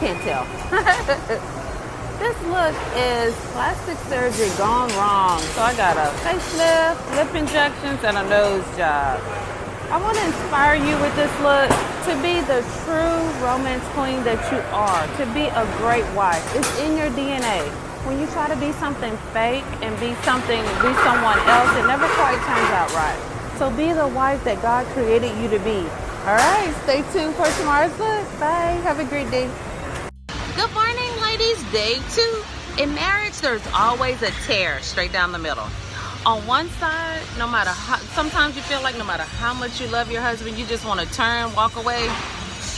can't tell. this look is plastic surgery gone wrong. So I got a facelift, lip injections, and a nose job. I want to inspire you with this look to be the true romance queen that you are, to be a great wife. It's in your DNA. When you try to be something fake and be something, be someone else, it never quite turns out right. So be the wife that God created you to be. All right, stay tuned for tomorrow's look. Bye. Have a great day. Day two. In marriage, there's always a tear straight down the middle on one side, no matter how, sometimes you feel like no matter how much you love your husband, you just want to turn, walk away,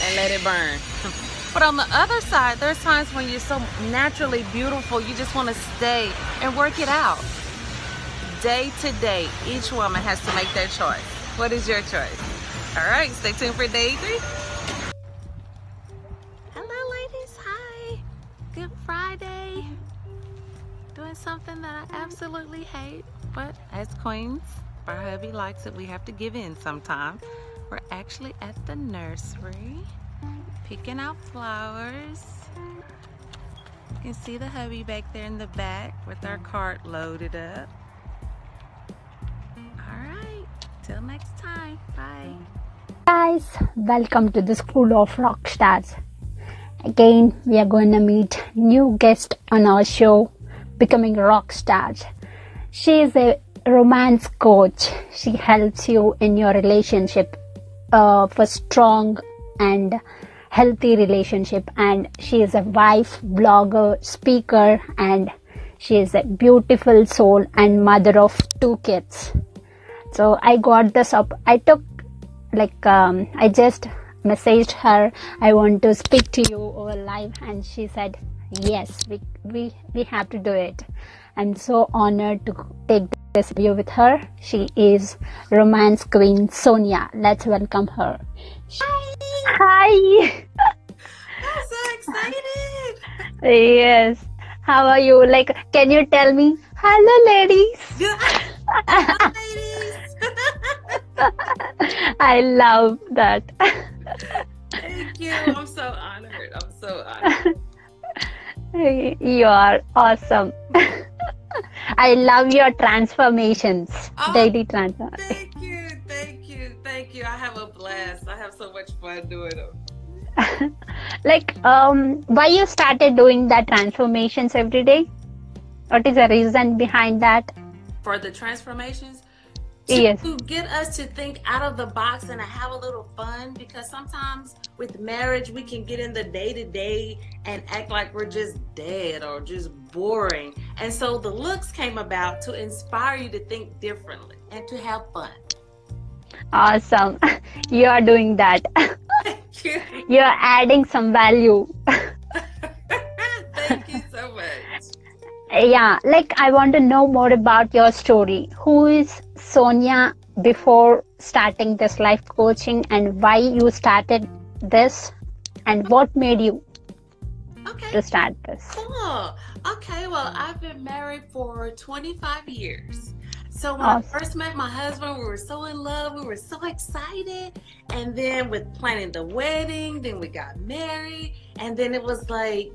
and let it burn. but on the other side, there's times when you're so naturally beautiful, you just want to stay and work it out. Day to day, each woman has to make their choice. What is your choice? All right, stay tuned for day three. Doing something that I absolutely hate but as queens, our hubby likes it, we have to give in sometime. We're actually at the nursery, picking out flowers. You can see the hubby back there in the back with our cart loaded up. All right, till next time, bye. Guys, welcome to the School of Rock Stars. Again, we are going to meet new guest on our show, Becoming Rock Stars. She is a romance coach. She helps you in your relationship uh, for strong and healthy relationship and she is a wife, blogger, speaker and she is a beautiful soul and mother of two kids. So I got this up. I took like um, I just messaged her. I want to speak to you over live and she said yes we we we have to do it I'm so honored to take this view with her. She is romance queen Sonia. Let's welcome her. Hi. Hi. I'm so excited. yes. How are you? Like, can you tell me? Hello, ladies. Hello, ladies. I love that. Thank you. I'm so honored. I'm so honored. You are awesome. I love your transformations, oh, daily transformations. Thank you, thank you, thank you. I have a blast. I have so much fun doing them. like, um, why you started doing that transformations every day? What is the reason behind that? For the transformations, to yes. get us to think out of the box and to have a little fun because sometimes with marriage we can get in the day to day and act like we're just dead or just boring. And so the looks came about to inspire you to think differently and to have fun. Awesome. You are doing that. Thank you. You're adding some value. Thank you so much. Yeah, like I want to know more about your story. Who is Sonia before starting this life coaching and why you started this and what made you okay. to start this? Cool. Okay, well, I've been married for 25 years. So when awesome. I first met my husband, we were so in love, we were so excited. And then with planning the wedding, then we got married, and then it was like,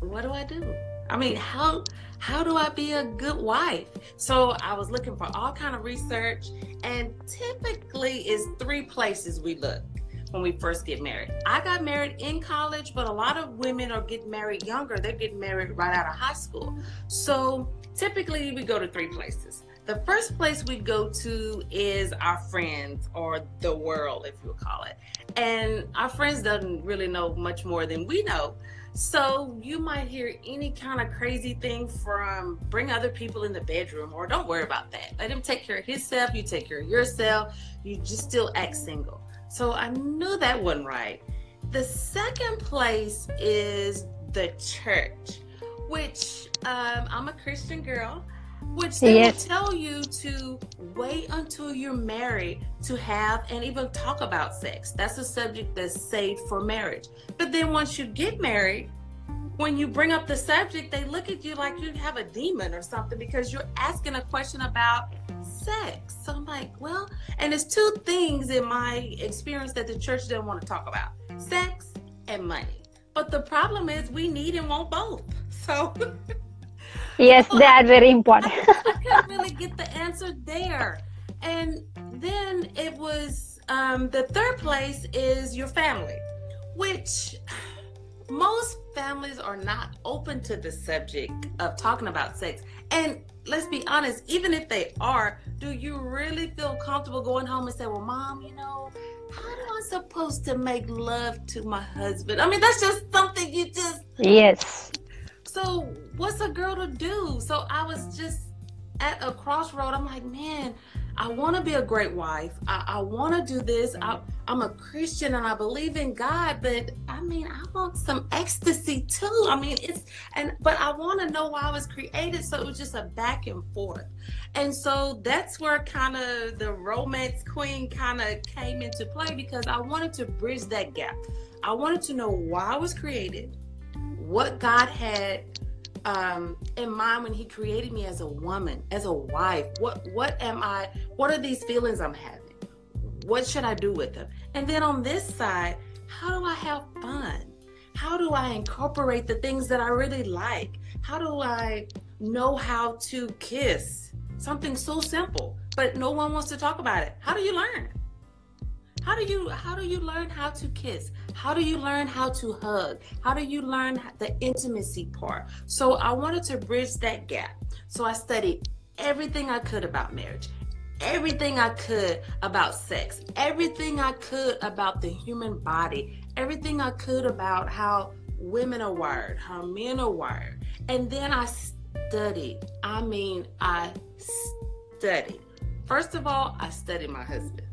what do I do? I mean, how how do I be a good wife? So I was looking for all kind of research, and typically is three places we look when we first get married. I got married in college, but a lot of women are getting married younger. They're getting married right out of high school. So typically we go to three places. The first place we go to is our friends or the world, if you will call it. And our friends doesn't really know much more than we know. So you might hear any kind of crazy thing from bring other people in the bedroom or don't worry about that. Let him take care of himself, you take care of yourself, you just still act single. So I knew that wasn't right. The second place is the church, which um, I'm a Christian girl which they yes. will tell you to wait until you're married to have and even talk about sex. That's a subject that's saved for marriage. But then once you get married, when you bring up the subject, they look at you like you have a demon or something because you're asking a question about sex. So I'm like, well, and it's two things in my experience that the church doesn't want to talk about sex and money. but the problem is we need and want both. So yes, they are very important. I, I couldn't really get the answer there. And then it was um, the third place is your family, which most families are not open to the subject of talking about sex. And let's be honest, even if they are, do you really feel comfortable going home and say, Well, mom, you know, how am I supposed to make love to my husband? I mean, that's just something you just. Yes. So, what's a girl to do? So, I was just at a crossroad. I'm like, man, I want to be a great wife. I, I want to do this. I, I'm a Christian and I believe in God, but I mean, I want some ecstasy too. I mean, it's and but I want to know why I was created. So it was just a back and forth, and so that's where kind of the romance queen kind of came into play because I wanted to bridge that gap. I wanted to know why I was created, what God had um, in mind when he created me as a woman, as a wife. What what am I? What are these feelings I'm having? What should I do with them? And then on this side, how do I have fun? How do I incorporate the things that I really like? How do I know how to kiss? Something so simple, but no one wants to talk about it. How do you learn? How do you how do you learn how to kiss? How do you learn how to hug? How do you learn the intimacy part? So I wanted to bridge that gap. So I studied everything I could about marriage, everything I could about sex, everything I could about the human body, everything I could about how women are wired, how men are wired. And then I studied. I mean, I studied. First of all, I studied my husband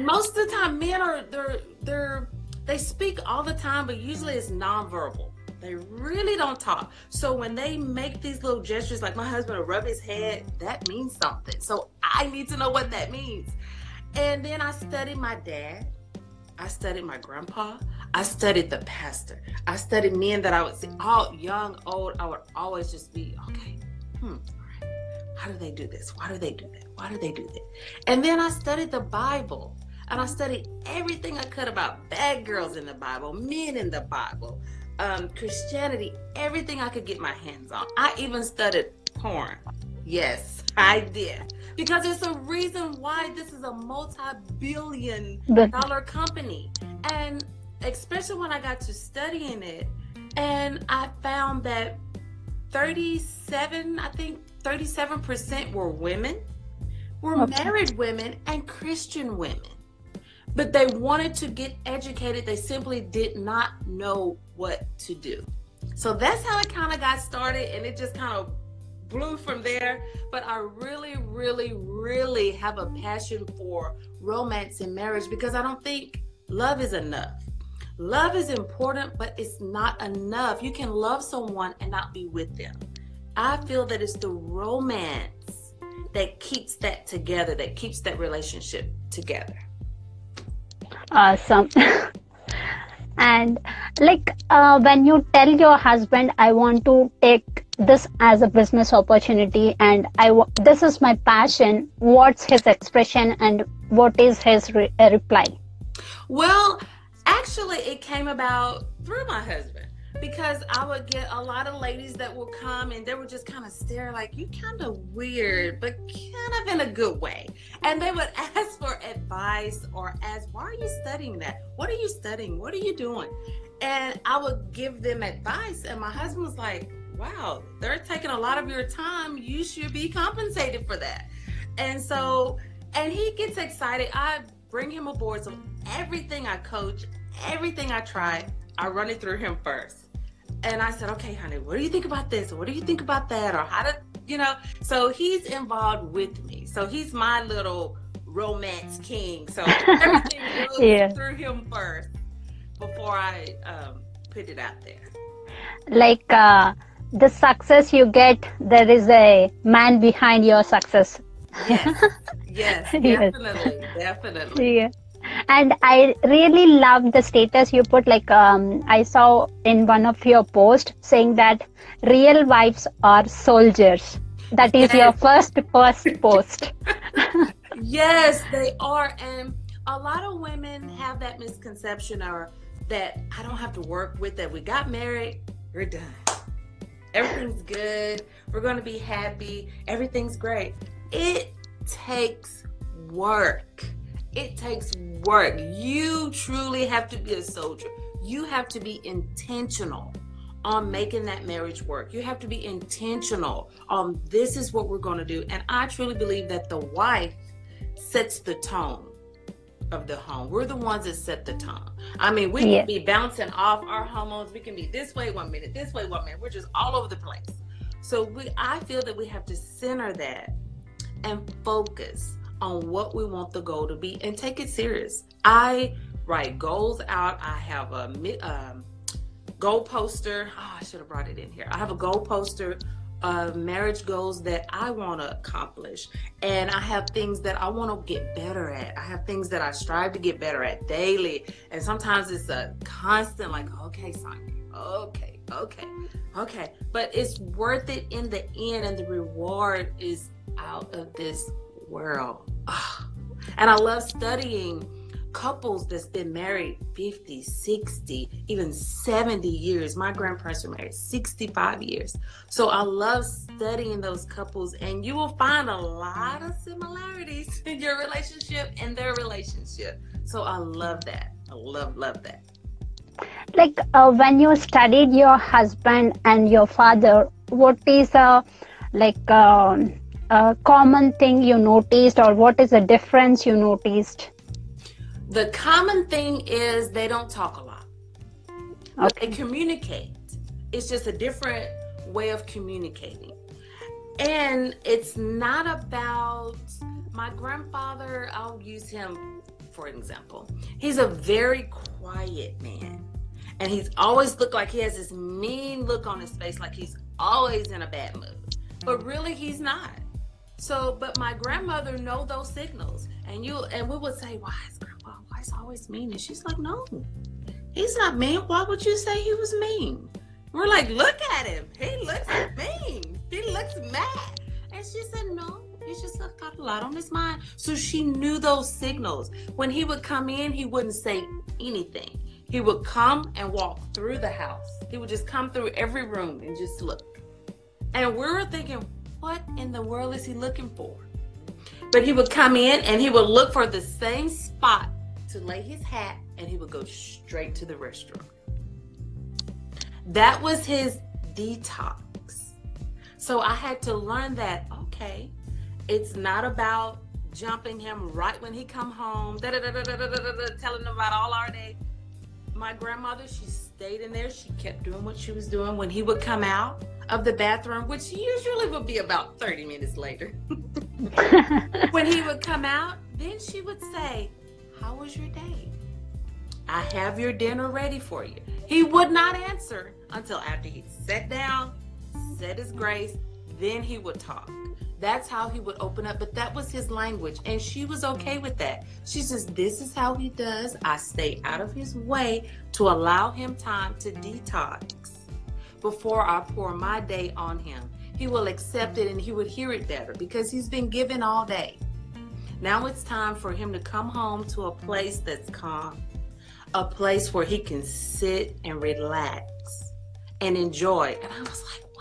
most of the time men are they're they're they speak all the time but usually it's nonverbal. They really don't talk. So when they make these little gestures like my husband will rub his head that means something. So i need to know what that means. And then i studied my dad. I studied my grandpa. I studied the pastor. I studied men that i would see all young old. I would always just be okay hmm how do they do this? Why do they do that? Why do they do that? And then I studied the Bible and I studied everything I could about bad girls in the Bible, men in the Bible, um, Christianity, everything I could get my hands on. I even studied porn. Yes, I did. Because it's a reason why this is a multi billion dollar company. And especially when I got to studying it, and I found that 37, I think 37% were women, were okay. married women and Christian women. But they wanted to get educated. They simply did not know what to do. So that's how it kind of got started. And it just kind of blew from there. But I really, really, really have a passion for romance and marriage because I don't think love is enough. Love is important, but it's not enough. You can love someone and not be with them. I feel that it's the romance that keeps that together, that keeps that relationship together. Awesome. and like uh, when you tell your husband, I want to take this as a business opportunity and I w- this is my passion, what's his expression and what is his re- reply? Well, actually, it came about through my husband because I would get a lot of ladies that would come and they would just kind of stare like you kind of weird, but kind of in a good way. And they would ask for advice or ask, why are you studying that? What are you studying? What are you doing? And I would give them advice. And my husband was like, wow, they're taking a lot of your time. You should be compensated for that. And so, and he gets excited. I bring him aboard. So everything I coach, everything I try, I run it through him first and I said, okay, honey, what do you think about this? Or what do you think about that? Or how to, you know? So he's involved with me. So he's my little romance king. So everything goes yeah. through him first before I um, put it out there. Like uh, the success you get, there is a man behind your success. Yes, yes, definitely, yes. definitely. Yeah and i really love the status you put like um, i saw in one of your posts saying that real wives are soldiers that is your first first post yes they are and a lot of women have that misconception or that I don't have to work with, that we got married, we're done. Everything's good. We're going to be happy. Everything's great. It takes work. It takes work. You truly have to be a soldier. You have to be intentional on making that marriage work. You have to be intentional on this is what we're going to do. And I truly believe that the wife sets the tone of the home. We're the ones that set the tone. I mean, we yeah. can be bouncing off our hormones. We can be this way one minute, this way one minute. We're just all over the place. So we I feel that we have to center that and focus on what we want the goal to be and take it serious. I write goals out. I have a um, goal poster. Oh, I should have brought it in here. I have a goal poster of marriage goals that I want to accomplish. And I have things that I want to get better at. I have things that I strive to get better at daily. And sometimes it's a constant, like, okay, Sonia, okay, okay, okay. But it's worth it in the end, and the reward is out of this world. And I love studying couples that's been married 50, 60, even 70 years. My grandparents were married 65 years. So I love studying those couples, and you will find a lot of similarities in your relationship and their relationship. So I love that. I love, love that. Like uh, when you studied your husband and your father, what is a like um, a common thing you noticed, or what is the difference you noticed? The common thing is they don't talk a lot. Okay. They communicate. It's just a different way of communicating. And it's not about my grandfather, I'll use him for an example. He's a very quiet man. And he's always looked like he has this mean look on his face, like he's always in a bad mood. But really he's not. So, but my grandmother know those signals. And you and we would say, Why is guy's always mean. And she's like, no, he's not mean. Why would you say he was mean? We're like, look at him. He looks mean. He looks mad. And she said, no, he's just got a lot on his mind. So she knew those signals. When he would come in, he wouldn't say anything. He would come and walk through the house. He would just come through every room and just look. And we were thinking, what in the world is he looking for? But he would come in and he would look for the same spot to lay his hat and he would go straight to the restroom. That was his detox. So I had to learn that, okay, it's not about jumping him right when he come home, telling him about all our day. My grandmother, she stayed in there. She kept doing what she was doing. When he would come out of the bathroom, which usually would be about 30 minutes later, when he would come out, then she would say, how was your day? I have your dinner ready for you. He would not answer until after he sat down, said his grace, then he would talk. That's how he would open up, but that was his language, and she was okay with that. She says, This is how he does. I stay out of his way to allow him time to detox before I pour my day on him. He will accept it and he would hear it better because he's been given all day. Now it's time for him to come home to a place that's calm, a place where he can sit and relax and enjoy. And I was like,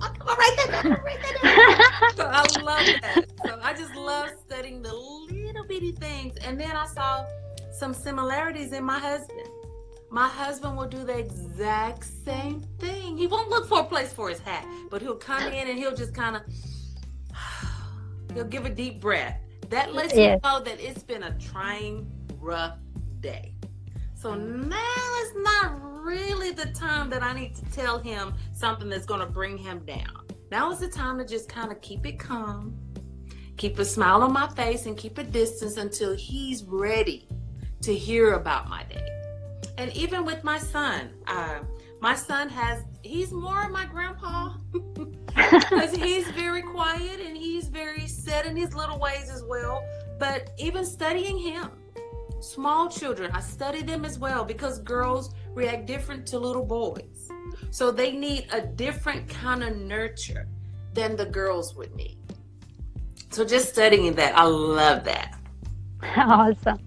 I'm gonna write that down. Write that down. so I love that. So I just love studying the little bitty things. And then I saw some similarities in my husband. My husband will do the exact same thing. He won't look for a place for his hat, but he'll come in and he'll just kind of he'll give a deep breath that lets yeah. you know that it's been a trying, rough day. So now is not really the time that I need to tell him something that's going to bring him down. Now is the time to just kind of keep it calm, keep a smile on my face, and keep a distance until he's ready to hear about my day. And even with my son, uh, my son has, he's more my grandpa because he's very quiet and he's very set in his little ways as well. But even studying him, small children, I study them as well because girls react different to little boys. So they need a different kind of nurture than the girls would need. So just studying that, I love that. Awesome.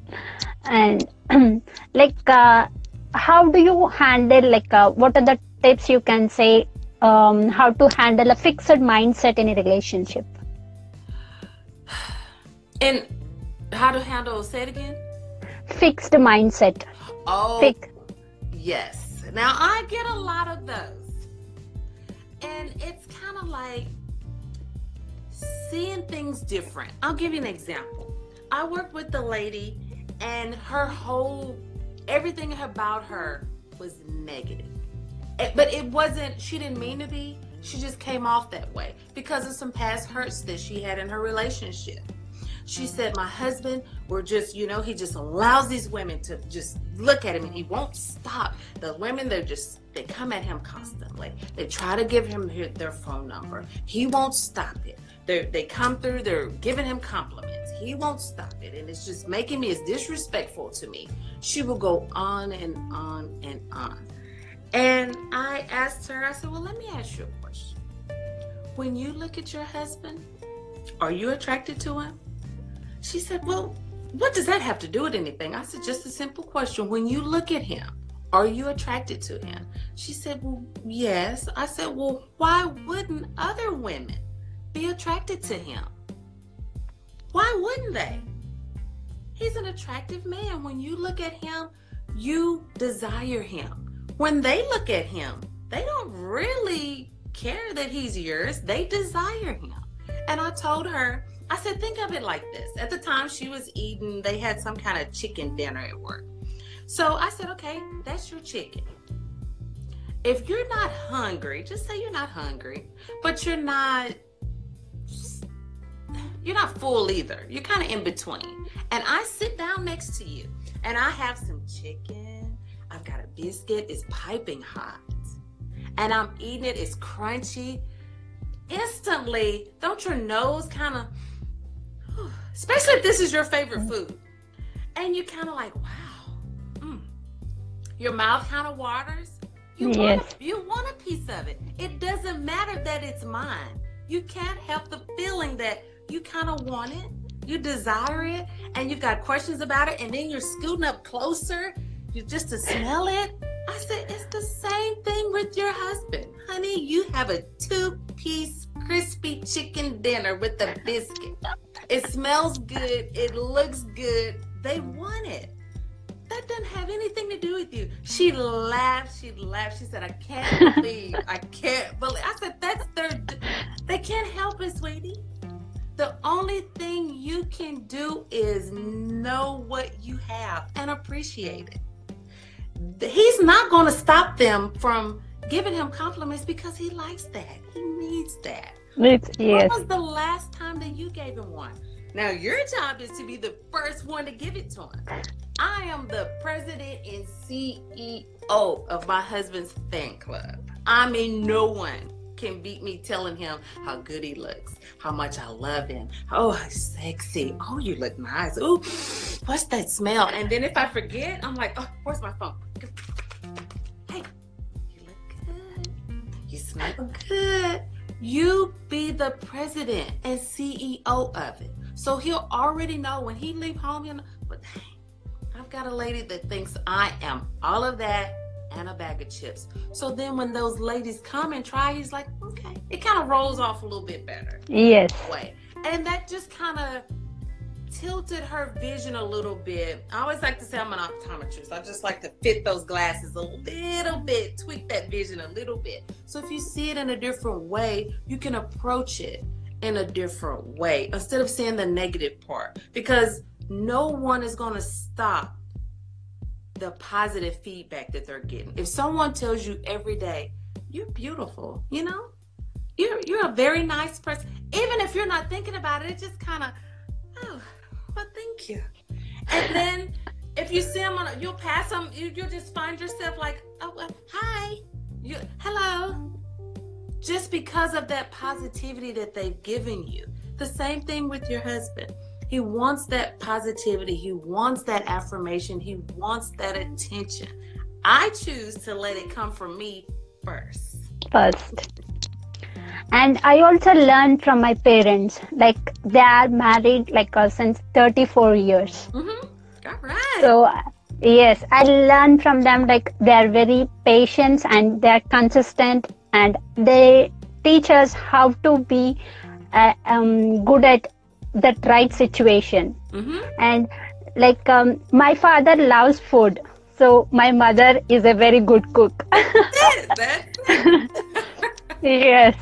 And like, uh, how do you handle like uh, what are the tips you can say um, how to handle a fixed mindset in a relationship and how to handle say it again fixed mindset. Oh Fix. yes. Now i get a lot of those. And it's kind of like seeing things different. I'll give you an example. I worked with the lady and her whole everything about her was negative. But it wasn't she didn't mean to be. She just came off that way because of some past hurts that she had in her relationship she said my husband were just you know he just allows these women to just look at him and he won't stop. The women they're just they come at him constantly. They try to give him their phone number. He won't stop it. They they come through they're giving him compliments. He won't stop it. And it's just making me as disrespectful to me. She will go on and on and on. And I asked her, I said, Well, let me ask you a question. When you look at your husband, are you attracted to him? She said, Well, what does that have to do with anything? I said, Just a simple question. When you look at him, are you attracted to him? She said, Well, yes. I said, Well, why wouldn't other women be attracted to him? Why wouldn't they? He's an attractive man. When you look at him, you desire him when they look at him, they don't really care that he's yours. They desire him. And I told her, I said, think of it like this. At the time she was eating, they had some kind of chicken dinner at work. So I said, okay, that's your chicken. If you're not hungry, just say you're not hungry, but you're not you're not full either. You're kind of in between. And I sit down next to you and I have some chicken I've got a biscuit, it's piping hot. And I'm eating it, it's crunchy. Instantly, don't your nose kind of, especially if this is your favorite food, and you kind of like, wow, mm. your mouth kind of waters. You, yes. want a, you want a piece of it. It doesn't matter that it's mine. You can't help the feeling that you kind of want it, you desire it, and you've got questions about it, and then you're scooting up closer you just to smell it. I said, it's the same thing with your husband. Honey, you have a two piece crispy chicken dinner with a biscuit. It smells good. It looks good. They want it. That doesn't have anything to do with you. She laughed. She laughed. She said, I can't believe. I can't believe. I said, that's their, they can't help it, sweetie. The only thing you can do is know what you have and appreciate it he's not going to stop them from giving him compliments because he likes that. He needs that. It's, yes. When was the last time that you gave him one? Now your job is to be the first one to give it to him. I am the president and CEO of my husband's fan club. I mean, no one can beat me telling him how good he looks, how much I love him. Oh, sexy. Oh, you look nice. Oh, what's that smell? And then if I forget, I'm like, oh, where's my phone? Hey, you look good. You smell good. You be the president and CEO of it. So he'll already know when he leave home, you know, but dang, I've got a lady that thinks I am all of that and a bag of chips. So then when those ladies come and try, he's like, okay, it kind of rolls off a little bit better. Yes. Way. And that just kind of tilted her vision a little bit. I always like to say I'm an optometrist. I just like to fit those glasses a little bit, tweak that vision a little bit. So if you see it in a different way, you can approach it in a different way instead of seeing the negative part because no one is going to stop the positive feedback that they're getting. If someone tells you every day, you're beautiful, you know, you're you're a very nice person. Even if you're not thinking about it, it just kind of, oh, well, thank you. And then if you see them on, you'll pass them. You, you'll just find yourself like, oh, well, hi, you, hello. Just because of that positivity that they've given you. The same thing with your husband he wants that positivity. He wants that affirmation. He wants that attention. I choose to let it come from me first. First. And I also learned from my parents, like they are married like uh, since 34 years. Mm-hmm. All right. So Yes, I learn from them like they're very patient and they're consistent and they teach us how to be uh, um, good at that right situation. Mm-hmm. And like um, my father loves food, so my mother is a very good cook. yes.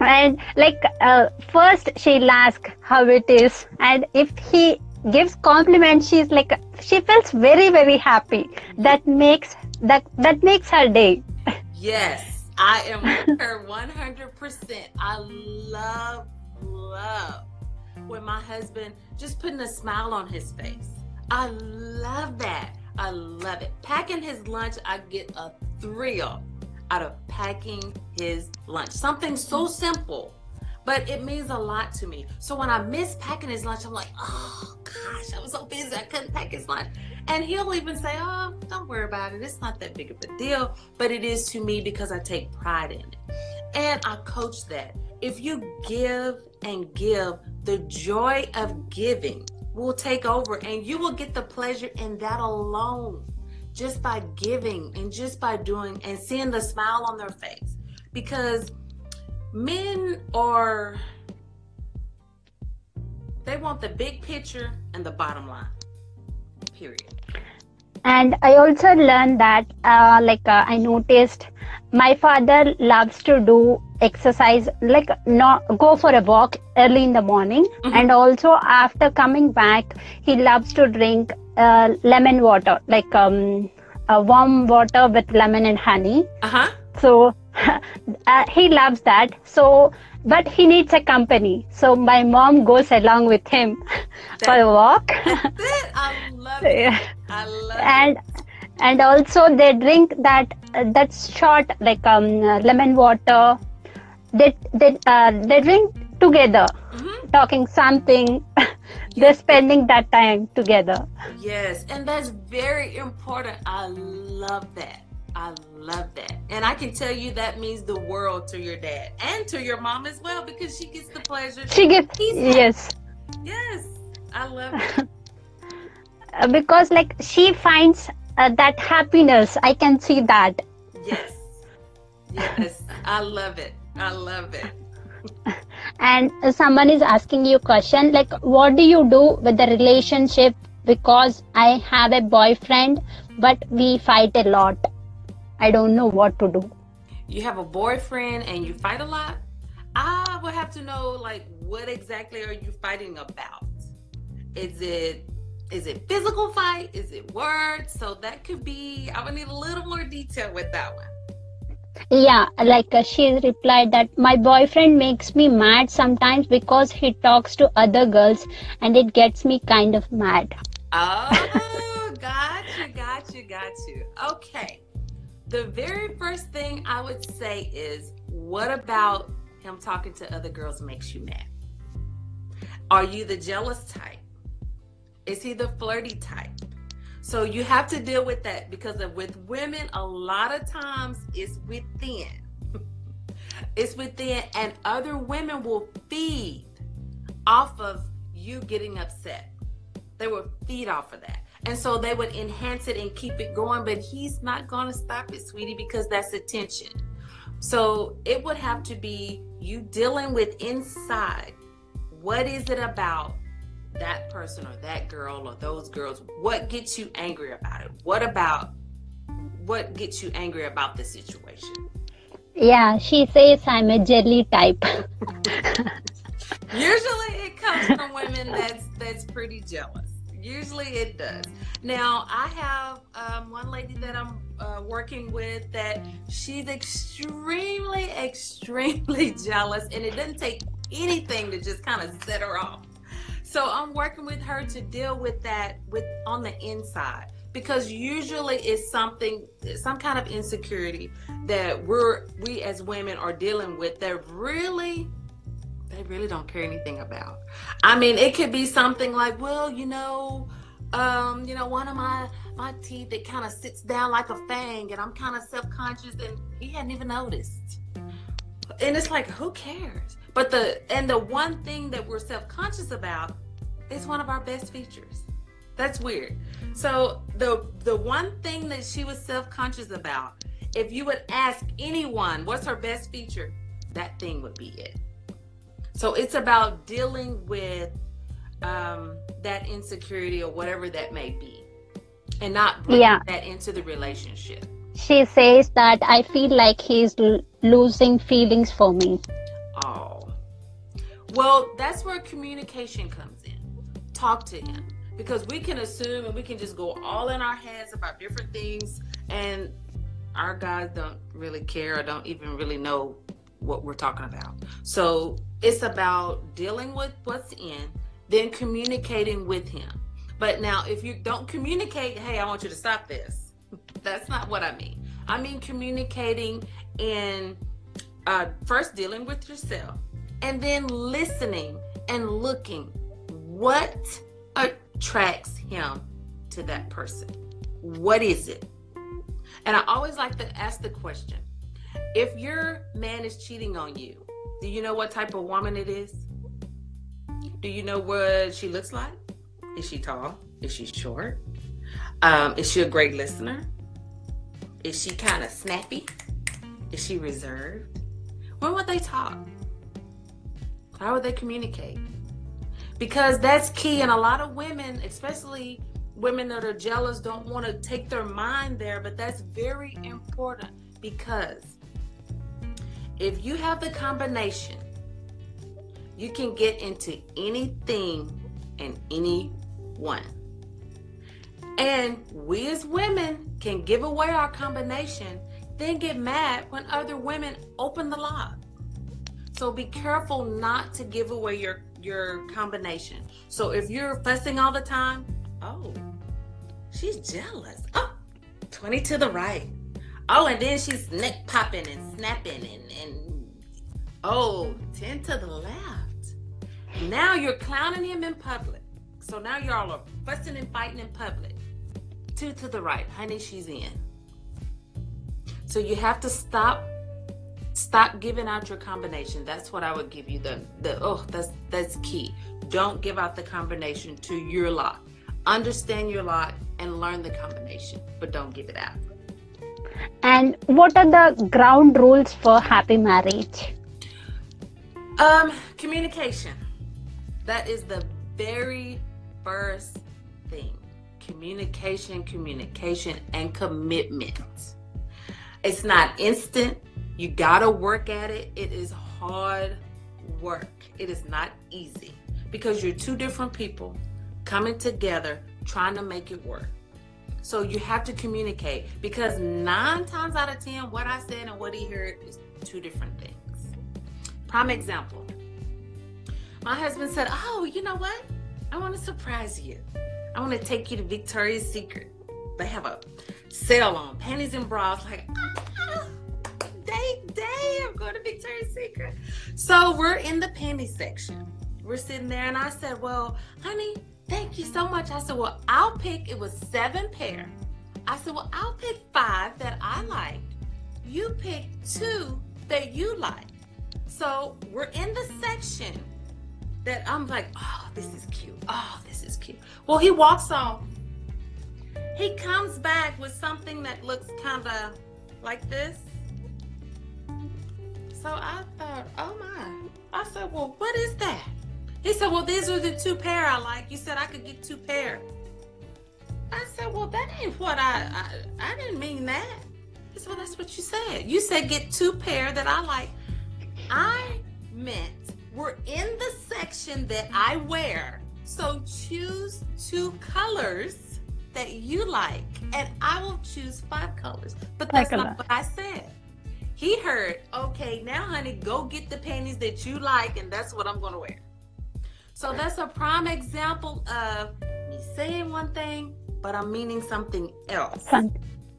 And like uh, first she'll ask how it is, and if he gives compliments, she's like she feels very very happy. That makes that that makes her day. Yes, I am with her 100%. I love love when my husband just putting a smile on his face. I love that. I love it. Packing his lunch, I get a thrill out of packing his lunch. Something so simple, but it means a lot to me. So when I miss packing his lunch, I'm like, oh gosh, I was so busy, I couldn't pack his lunch. And he'll even say, oh, don't worry about it. It's not that big of a deal, but it is to me because I take pride in it. And I coach that. If you give and give, the joy of giving will take over and you will get the pleasure in that alone just by giving and just by doing and seeing the smile on their face. Because men are they want the big picture and the bottom line period. And i also learned that uh, like uh, i noticed my father loves to do exercise like not go for a walk early in the morning. Mm-hmm. and also after coming back he loves to drink uh, lemon water like um, warm water with lemon and honey. Uh-huh. So uh, he loves that. So but he needs a company. So my mom goes along with him that, for a walk. i love it. I love and and also they drink that uh, that's short like um, uh, lemon water they they uh, they drink together mm-hmm. talking something they're spending that time together. Yes and that's very important. I love that. I love that. And i can tell you that means the world to your dad and to your mom as well because she gets the pleasure. She gets yes. Yes i love it. Because like she finds uh, that happiness. I can see that. Yes. Yes i love it i love it and someone is asking you a question like what do you do with the relationship because i have a boyfriend but we fight a lot i don't know what to do you have a boyfriend and you fight a lot i would have to know like what exactly are you fighting about is it is it physical fight? Is it words? So that could be, I would need a little more detail with that one. Yeah, like uh, she replied that my boyfriend makes me mad sometimes because he talks to other girls and it gets me kind of mad. Oh, got you, got you, got you. Okay. The very first thing I would say is what about him talking to other girls makes you mad? Are you the jealous type? Is he the flirty type? So you have to deal with that because with women, a lot of times it's within. it's within, and other women will feed off of you getting upset. They will feed off of that. And so they would enhance it and keep it going, but he's not going to stop it, sweetie, because that's attention. So it would have to be you dealing with inside. What is it about that person or that girl or those girls what gets you angry about it? What about what gets you angry about the situation? Yeah she says i'm a jelly type. Usually it comes from women that's that's pretty jealous. Usually it does. Now i have um, one lady that i'm uh, working with that she's extremely extremely jealous and it doesn't take anything to just kind of set her off so I'm working with her to deal with that with on the inside because usually it's something some kind of insecurity that we're we as women are dealing with that really they really don't care anything about. I mean, it could be something like, well, you know, um, you know, one of my my teeth it kind of sits down like a fang, and I'm kind of self conscious, and he hadn't even noticed. And it's like, who cares? But the and the one thing that we're self conscious about it's one of our best features. That's weird. So the the one thing that she was self-conscious about, if you would ask anyone what's her best feature, that thing would be it. So it's about dealing with um, that insecurity or whatever that may be, and not bringing Yeah. that into the relationship. She says that I feel like he's l- losing feelings for me. Oh. Well, that's where communication comes in. Talk to him. Because we can assume and we can just go all in our heads about different things, and our guys don't really care or don't even really know what we're talking about. So it's about dealing with what's in, then communicating with him. But now, if you don't communicate, hey, I want you to stop this. That's not what I mean. I mean communicating in uh, first dealing with yourself and then listening and looking what attracts him to that person? What is it? And i always like to ask the question if your man is cheating on you do you know what type of woman it is? Do you know what she looks like? Is she tall? Is she short? Um, is she a great listener? Is she kind of snappy? Is she reserved? When would they talk? How would they communicate? Because that's key. And a lot of women, especially women that are jealous, don't want to take their mind there. But that's very important because if you have the combination, you can get into anything and anyone. And we as women can give away our combination then get mad when other women open the lock. So be careful not to give away your your combination. So if you're fussing all the time, oh, she's jealous. Oh, 20 to the right. Oh, and then she's neck popping and snapping and, and oh, 10 to the left. Now you're clowning him in public. So now y'all are fussing and fighting in public. Two to the right. Honey, she's in. So you have to stop stop giving out your combination. That's what I would give you. The the oh that's that's key. Don't give out the combination to your lot. Understand your lot and learn the combination, but don't give it out. And what are the ground rules for happy marriage? Um, communication. That is the very first thing. Communication, communication, and commitment. It's not instant. You gotta work at it. It is hard work. It is not easy because you're two different people coming together trying to make it work. So you have to communicate because nine times out of ten, what I said and what he heard is two different things. Prime example. My husband said, Oh, you know what? I want to surprise you. I want to take you to Victoria's Secret. They have a sale on panties and bras. Like, ah, day, day, I'm going to Victoria's Secret. So we're in the panty section. We're sitting there, and I said, Well, honey, thank you so much. I said, Well, I'll pick, it was seven pair. I said, Well, I'll pick five that I liked. You pick two that you like. So we're in the section that I'm like, Oh, this is cute. Oh, this is cute. Well, he walks off. He comes back with something that looks kind of like this. So I thought, oh my. I said, well, what is that? He said, well, these are the two pair I like. You said I could get two pair. I said, well, that ain't what I, I, I didn't mean that. He said, well, that's what you said. You said get two pair that I like. I meant we're in the section that I wear. So choose two colors that you like, and I will choose five colors. But that's not what I said. He heard, okay, now, honey, go get the panties that you like, and that's what I'm going to wear. So that's a prime example of me saying one thing, but I'm meaning something else.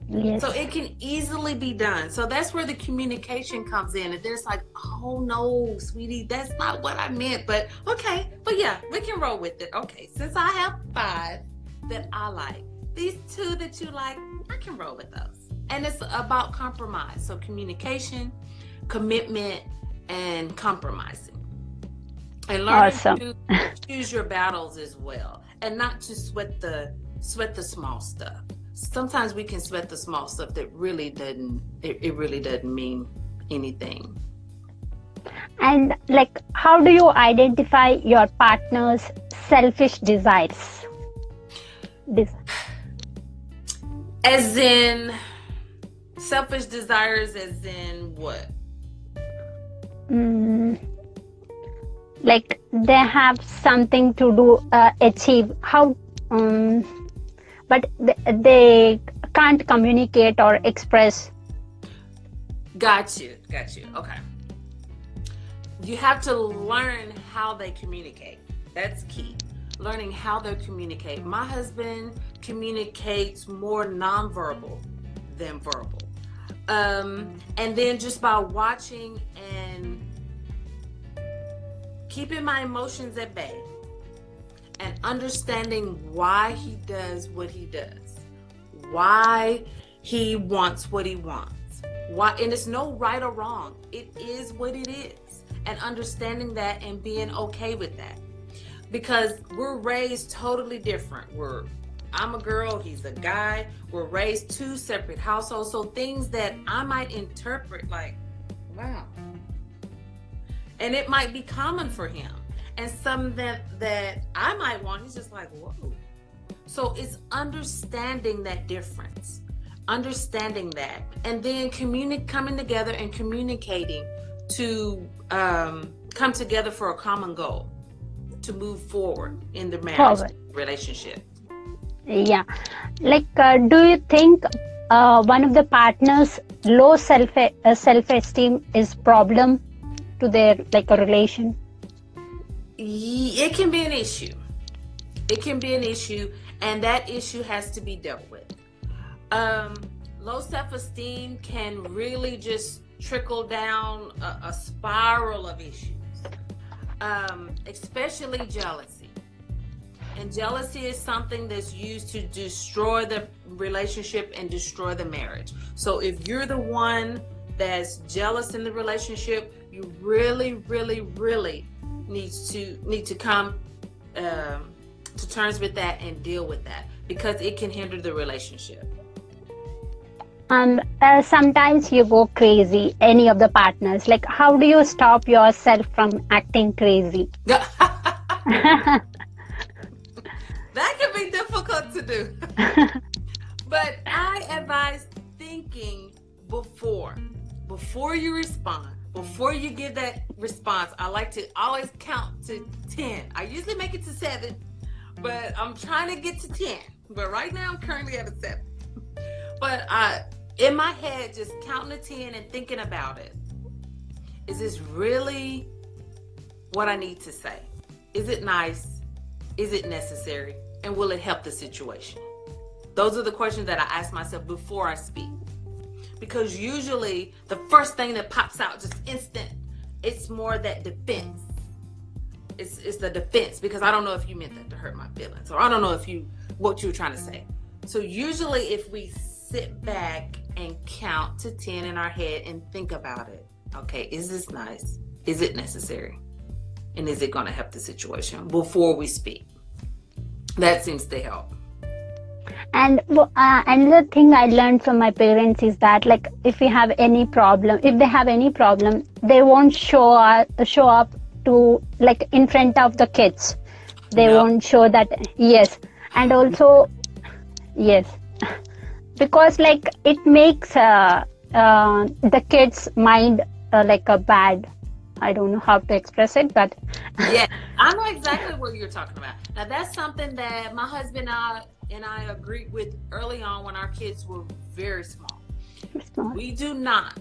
Yes. So it can easily be done. So that's where the communication comes in. And there's like, oh no, sweetie, that's not what I meant. But okay, but yeah, we can roll with it. Okay, since I have five that I like, these two that you like, I can roll with those. And it's about compromise. So communication, commitment, and compromising. And learn awesome. to choose your battles as well, and not to sweat the sweat the small stuff. Sometimes we can sweat the small stuff that really doesn't it, it really doesn't mean anything. And like, how do you identify your partner's selfish desires? Des- as in selfish desires, as in what? Mm, like they have something to do, uh, achieve. How? Um, but they, they can't communicate or express. Got you. Got you. Okay you have to learn how they communicate. That's key. Learning how they communicate. My husband communicates more nonverbal than verbal. Um, and then just by watching and keeping my emotions at bay and understanding why he does what he does, why he wants what he wants. Why and it's no right or wrong. It is what it is and understanding that and being okay with that. Because we're raised totally different. We're I'm a girl, he's a guy. We're raised two separate households. So things that I might interpret like, wow. And it might be common for him. And some that that I might want, he's just like, whoa. So it's understanding that difference, understanding that, and then communi- coming together and communicating to um, come together for a common goal to move forward in the marriage forward. relationship. Yeah. Like uh, do you think uh, one of the partners low self uh, self esteem is problem to their like a relation? It can be an issue. It can be an issue and that issue has to be dealt with. Um, low self esteem can really just trickle down a, a spiral of issues, um, especially jealousy. And jealousy is something that's used to destroy the relationship and destroy the marriage. So if you're the one that's jealous in the relationship, you really, really, really needs to need to come um, to terms with that and deal with that because it can hinder the relationship um uh, sometimes you go crazy any of the partners. Like how do you stop yourself from acting crazy? That can be difficult to do. But i advise thinking before before you respond before you give that response. I like to always count to 10 i usually make it to 7 but i'm trying to get to 10 but right now i'm currently at a 7 but I in my head, just counting to 10 and thinking about it. Is this really what I need to say? Is it nice? Is it necessary? And will it help the situation? Those are the questions that I ask myself before I speak. Because usually the first thing that pops out just instant, it's more that defense. It's, it's the defense because I don't know if you meant that to hurt my feelings or I don't know if you what you were trying to say. So usually if we sit back and count to 10 in our head and think about it. Okay, is this nice? Is it necessary? And is it going to help the situation before we speak? That seems to help. And uh, another thing I learned from my parents is that, like, if we have any problem, if they have any problem, they won't show up, show up to like in front of the kids. They no. won't show that. Yes, and also, yes because like it makes uh, uh, the kids mind uh, like a bad i don't know how to express it but yeah i know exactly what you're talking about now that's something that my husband and i, and I agreed with early on when our kids were very small. small. we do not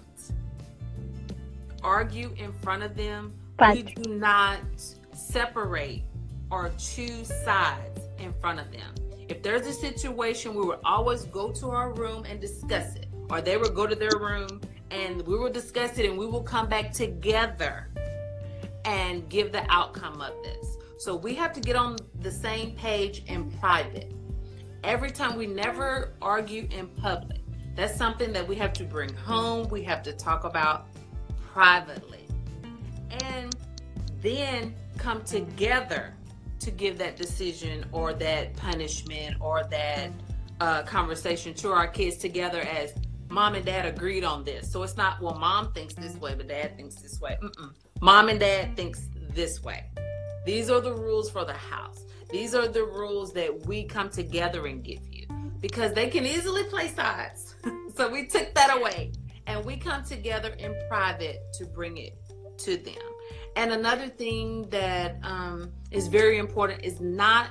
argue in front of them but, we do not separate or choose sides in front of them if there's a situation, we would always go to our room and discuss it, or they would go to their room and we will discuss it, and we will come back together and give the outcome of this. So we have to get on the same page in private. Every time we never argue in public. That's something that we have to bring home. We have to talk about privately. And then come together to give that decision or that punishment or that uh, conversation to our kids together as mom and dad agreed on this. So it's not, well, mom thinks this way, but dad thinks this way. Mm-mm. Mom and dad thinks this way. These are the rules for the house. These are the rules that we come together and give you because they can easily play sides. so we took that away and we come together in private to bring it to them. And another thing that um, is very important is not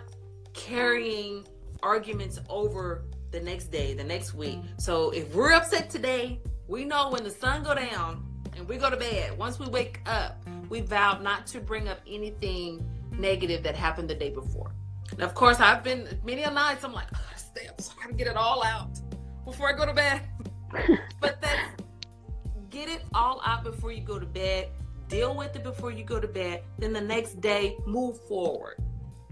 carrying arguments over the next day, the next week. So if we're upset today, we know when the sun go down and we go to bed, once we wake up, we vow not to bring up anything negative that happened the day before. And of course, I've been many a nights. I'm like, oh, stay up, so I gotta get it all out before I go to bed. but that's get it all out before you go to bed. Deal with it before you go to bed. Then the next day, move forward.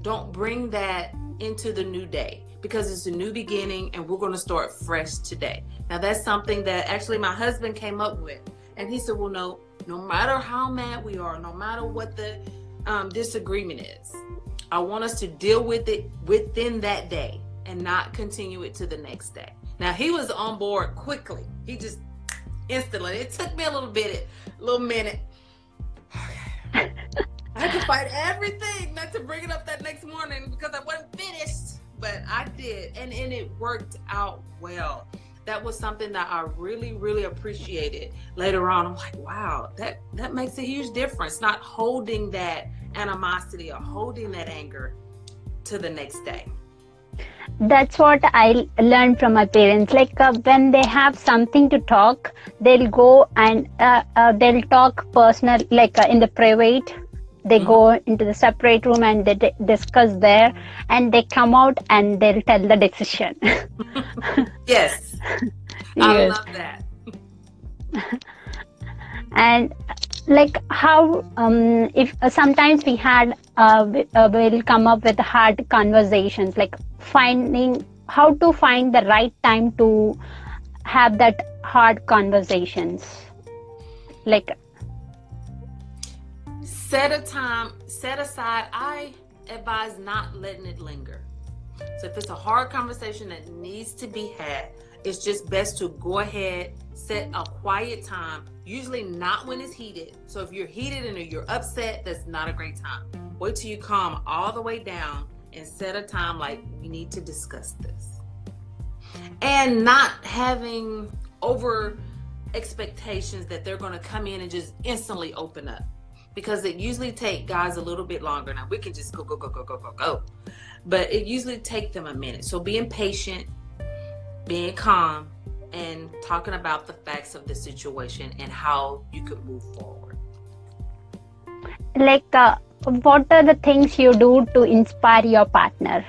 Don't bring that into the new day because it's a new beginning and we're going to start fresh today. Now, that's something that actually my husband came up with. And he said, Well, no, no matter how mad we are, no matter what the um, disagreement is, I want us to deal with it within that day and not continue it to the next day. Now he was on board quickly. He just instantly. It took me a little bit, a little minute. I had to fight everything not to bring it up that next morning because I wasn't finished, but I did, and and it worked out well. That was something that I really, really appreciated. Later on, I'm like, wow, that that makes a huge difference. Not holding that animosity or holding that anger to the next day that's what i learned from my parents. Like uh, when they have something to talk they'll go and uh, uh, they'll talk personal like uh, in the private. They mm-hmm. go into the separate room and they d- discuss there and they come out and they'll tell the decision. Yes. I love that. And like how um, if uh, sometimes we had uh, uh, will come up with hard conversations like finding how to find the right time to have that hard conversations. Like set a time set aside i advise not letting it linger. So if it's a hard conversation that needs to be had it's just best to go ahead set a quiet time usually not when it's heated. So if you're heated and you're upset that's not a great time. Wait till you calm all the way down and set a time like we need to discuss this. And not having over expectations that they're going to come in and just instantly open up. Because it usually take guys a little bit longer. Now we can just go go go go go go go. But it usually take them a minute. So being patient being calm and talking about the facts of the situation and how you could move forward like uh, what are the things you do to inspire your partner?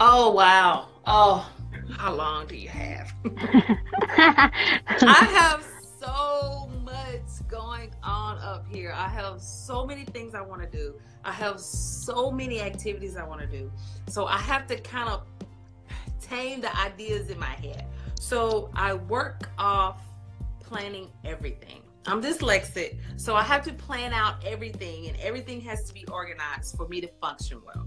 Oh, wow. Oh, how long do you have? I have so much going on up here. I have so many things I want to do. I have so many activities I want to do. So I have to kind of tame the ideas in my head. So I work off planning everything. I'm dyslexic, so I have to plan out everything, and everything has to be organized for me to function well.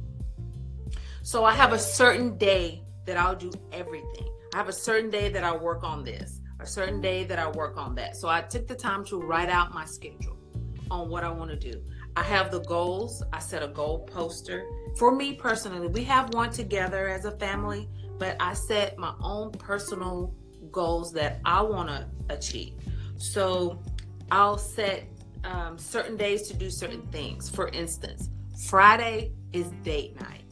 So I have a certain day that I'll do everything. I have a certain day that I work on this, a certain day that I work on that. So I took the time to write out my schedule on what I want to do. I have the goals. I set a goal poster. For me personally, we have one together as a family, but I set my own personal goals that I want to achieve. So I'll set um, certain days to do certain things. For instance, Friday is date night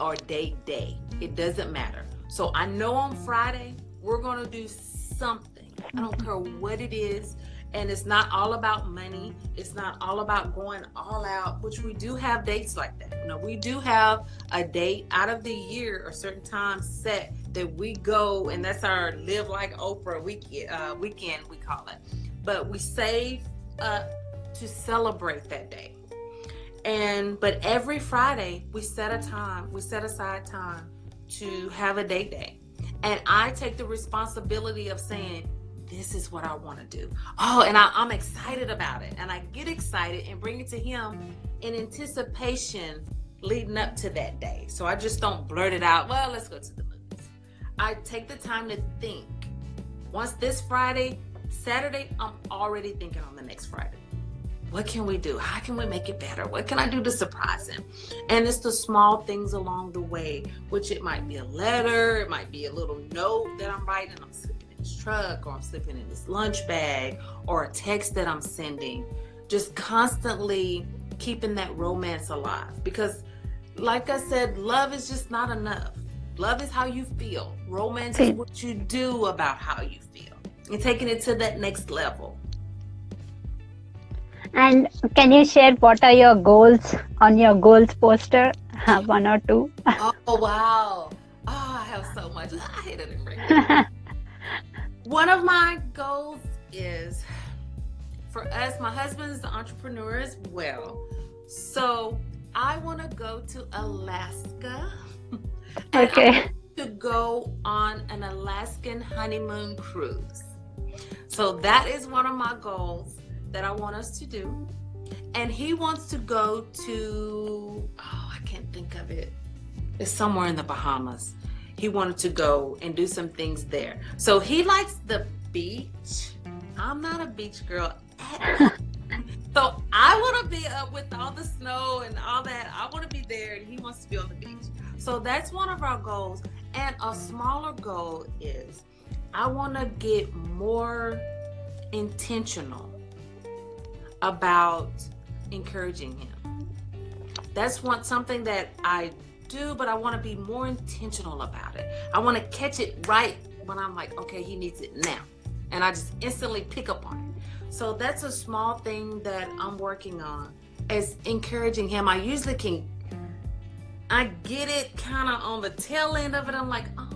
or date day. It doesn't matter. So I know on Friday we're going to do something. I don't care what it is. And it's not all about money. It's not all about going all out, which we do have dates like that. You know, we do have a date out of the year, or certain time set that we go, and that's our live like Oprah weekend. Uh, weekend we call it but we save up to celebrate that day. And but every Friday we set a time, we set aside time to have a date day. And I take the responsibility of saying, this is what I want to do. Oh, and I, am excited about it. And I get excited and bring it to him. in anticipation leading up to that day. So I just don't blurt it out, well, let's go to the movies. I take the time to think. Once this Friday, Saturday, I'm already thinking on the next Friday. What can we do? How can we make it better? What can I do to surprise him? And it's the small things along the way, which it might be a letter, it might be a little note that I'm writing, I'm his truck, or I'm slipping in his lunch bag, or a text that I'm sending. Just constantly keeping that romance alive. Because, like I said, love is just not enough. Love is how you feel. Romance is what you do about how you feel. And taking it to that next level. And can you share what are your goals on your goals poster? One or two? oh wow! Oh, I have so much. I hate it. One of my goals is for us. My husband is an entrepreneur as well, so I want to go to Alaska. Okay. To go on an Alaskan honeymoon cruise. So that is one of my goals that I want us to do. And he wants to go to, oh, I can't think of it. It's somewhere in the Bahamas. He wanted to go and do some things there. So he likes the beach. I'm not a beach girl so I want to be up with all the snow and all that. I want to be there, and he wants to be on the beach. So that's one of our goals. And a smaller goal is I want to get more intentional about encouraging him. That's one something that I do, but I want to be more intentional about it. I want to catch it right when I'm like, okay, he needs it now. And I just instantly pick up on it. So that's a small thing that I'm working on is encouraging him. I usually can I get it kind of on the tail end of it. I'm like, oh,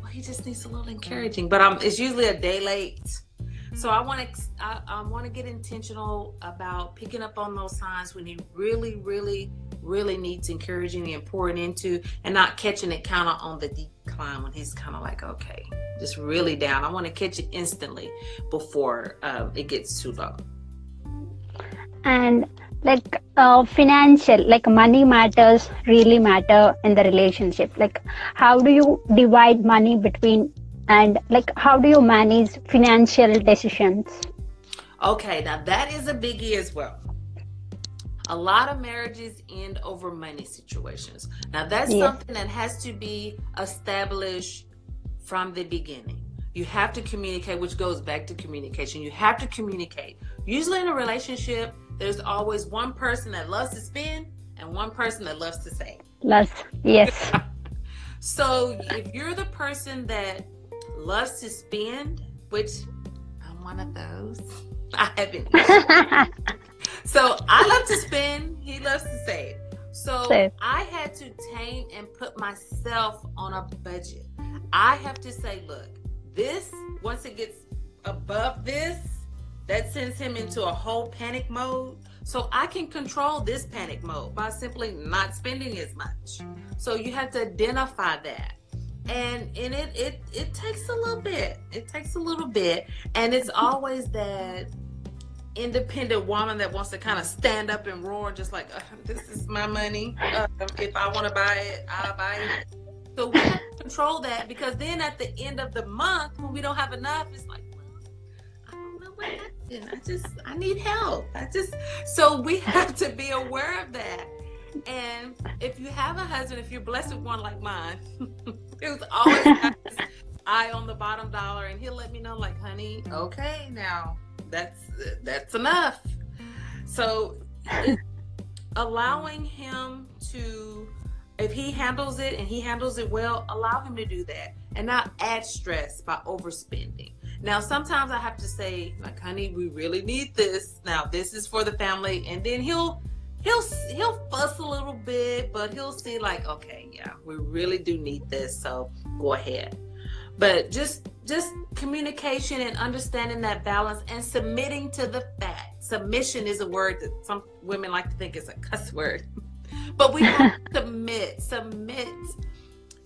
well, he just needs a little encouraging. But I'm it's usually a day late so I want to I, I want to get intentional about picking up on those signs when he really, really, really needs encouraging and pouring into, and not catching it kind of on the decline when he's kind of like, okay, just really down. I want to catch it instantly before um, it gets too low. And like uh, financial like money matters really matter in the relationship like how do you divide money between and like how do you manage financial decisions okay now that is a biggie as well a lot of marriages end over money situations now that's yeah. something that has to be established from the beginning you have to communicate which goes back to communication you have to communicate usually in a relationship there's always one person that loves to spend and one person that loves to save loves yes so if you're the person that loves to spend, which I'm one of those. I haven't. so I love to spend. He loves to save. So save. I had to tame and put myself on a budget. I have to say, look, this once it gets above this, that sends him into a whole panic mode. So I can control this panic mode by simply not spending as much. So you have to identify that and and it it it takes a little bit it takes a little bit and it's always that independent woman that wants to kind of stand up and roar just like uh, this is my money. Uh, if i want to buy it i'll buy it. So we have to control that because then at the end of the month when we don't have enough it's like well, i don't know what happened. I just i need help. I just so we have to be aware of that. And if you have a husband, if you're blessed with one like mine, who's always got his eye on the bottom dollar, and he'll let me know, like, honey, okay, now that's that's enough. So allowing him to if he handles it and he handles it well, allow him to do that and not add stress by overspending. Now, sometimes I have to say, like, honey, we really need this. Now, this is for the family. And then he'll he'll he'll fuss a little bit, but he'll see like, okay, yeah, we really do need this, so go ahead. But just just communication and understanding that balance and submitting to the fact. Submission is a word that some women like to think is a cuss word. But we have to submit. Submit.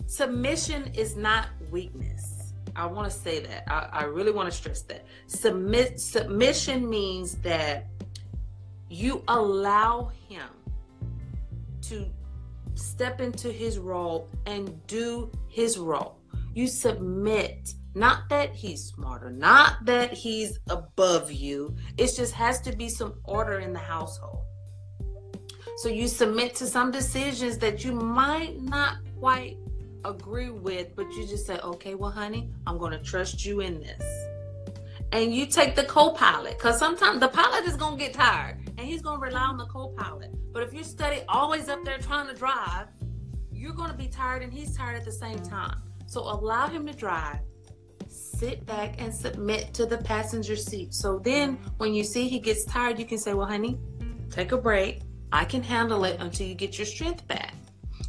Submission is not weakness. I want to say that. I, I really want to stress that. Submit submission means that you allow him to step into his role and do his role. You submit. Not that he's smarter, not that he's above you. It just has to be some order in the household. So you submit to some decisions that you might not quite agree with, but you just say, okay, well, honey, I'm going to trust you in this. And you take the co pilot because sometimes the pilot is going to get tired and he's going to rely on the co pilot. But if you study always up there trying to drive, you're going to be tired and he's tired at the same time. So allow him to drive. Sit back and submit to the passenger seat. So then when you see he gets tired, you can say, Well, honey, take a break. I can handle it until you get your strength back.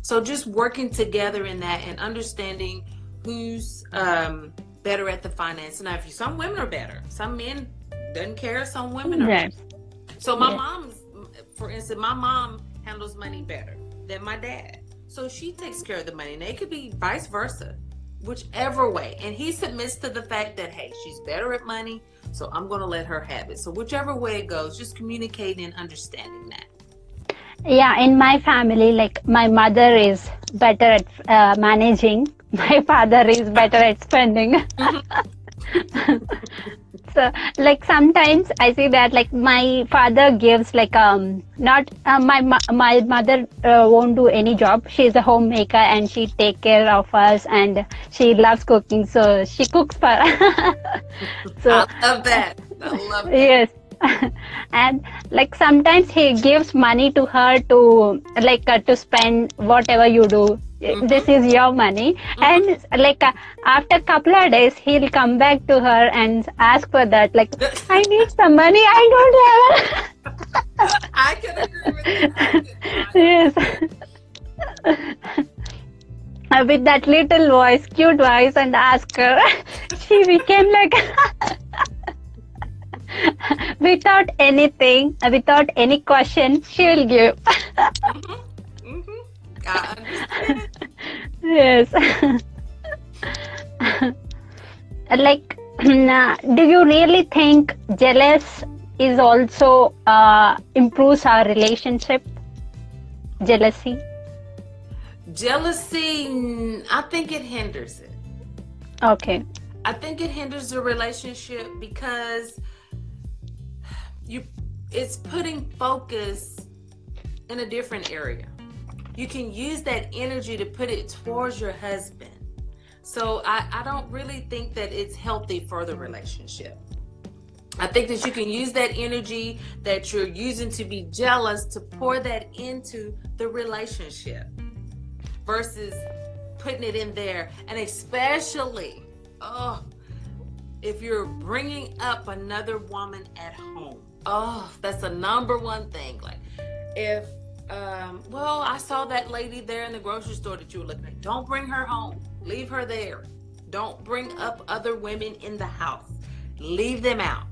So just working together in that and understanding who's um, better at the finance. Now, if you, some women are better, some men doesn't care. Some women are. Right. So my yeah. mom's, for instance, my mom handles money better than my dad. So she takes care of the money. And it could be vice versa, whichever way. And he submits to the fact that, hey, she's better at money. So I'm going to let her have it. So whichever way it goes, just communicating and understanding that. Yeah, in my family, like my mother is better at uh, managing, my father is better at spending. so like sometimes i see that like my father gives like um not uh, my my mother uh, won't do any job. She's a homemaker and she take care of us and she loves cooking so she cooks for so i love that. I love that. yes. And like sometimes he gives money to her to like uh, to spend whatever you do mm-hmm. this is your money. Mm-hmm. and like uh, after couple of days he'll come back to her and ask for that like i need some money. I don't have i can agree with that yes. Uh, with that little voice cute voice and ask her. She became like without anything without any question she will give. Mm-hmm. I understand. yes. like, do you really think jealous is also uh, improves our relationship? Jealousy. Jealousy, I think it hinders it. Okay. I think it hinders the relationship because you it's putting focus in a different area you can use that energy to put it towards your husband. So I, I don't really think that it's healthy for the relationship. I think that you can use that energy that you're using to be jealous to pour that into the relationship versus putting it in there. And especially, oh, if you're bringing up another woman at home, oh, that's the number one thing. Like, if um, well, I saw that lady there in the grocery store that you were looking at. Don't bring her home. Leave her there. Don't bring up other women in the house. Leave them out.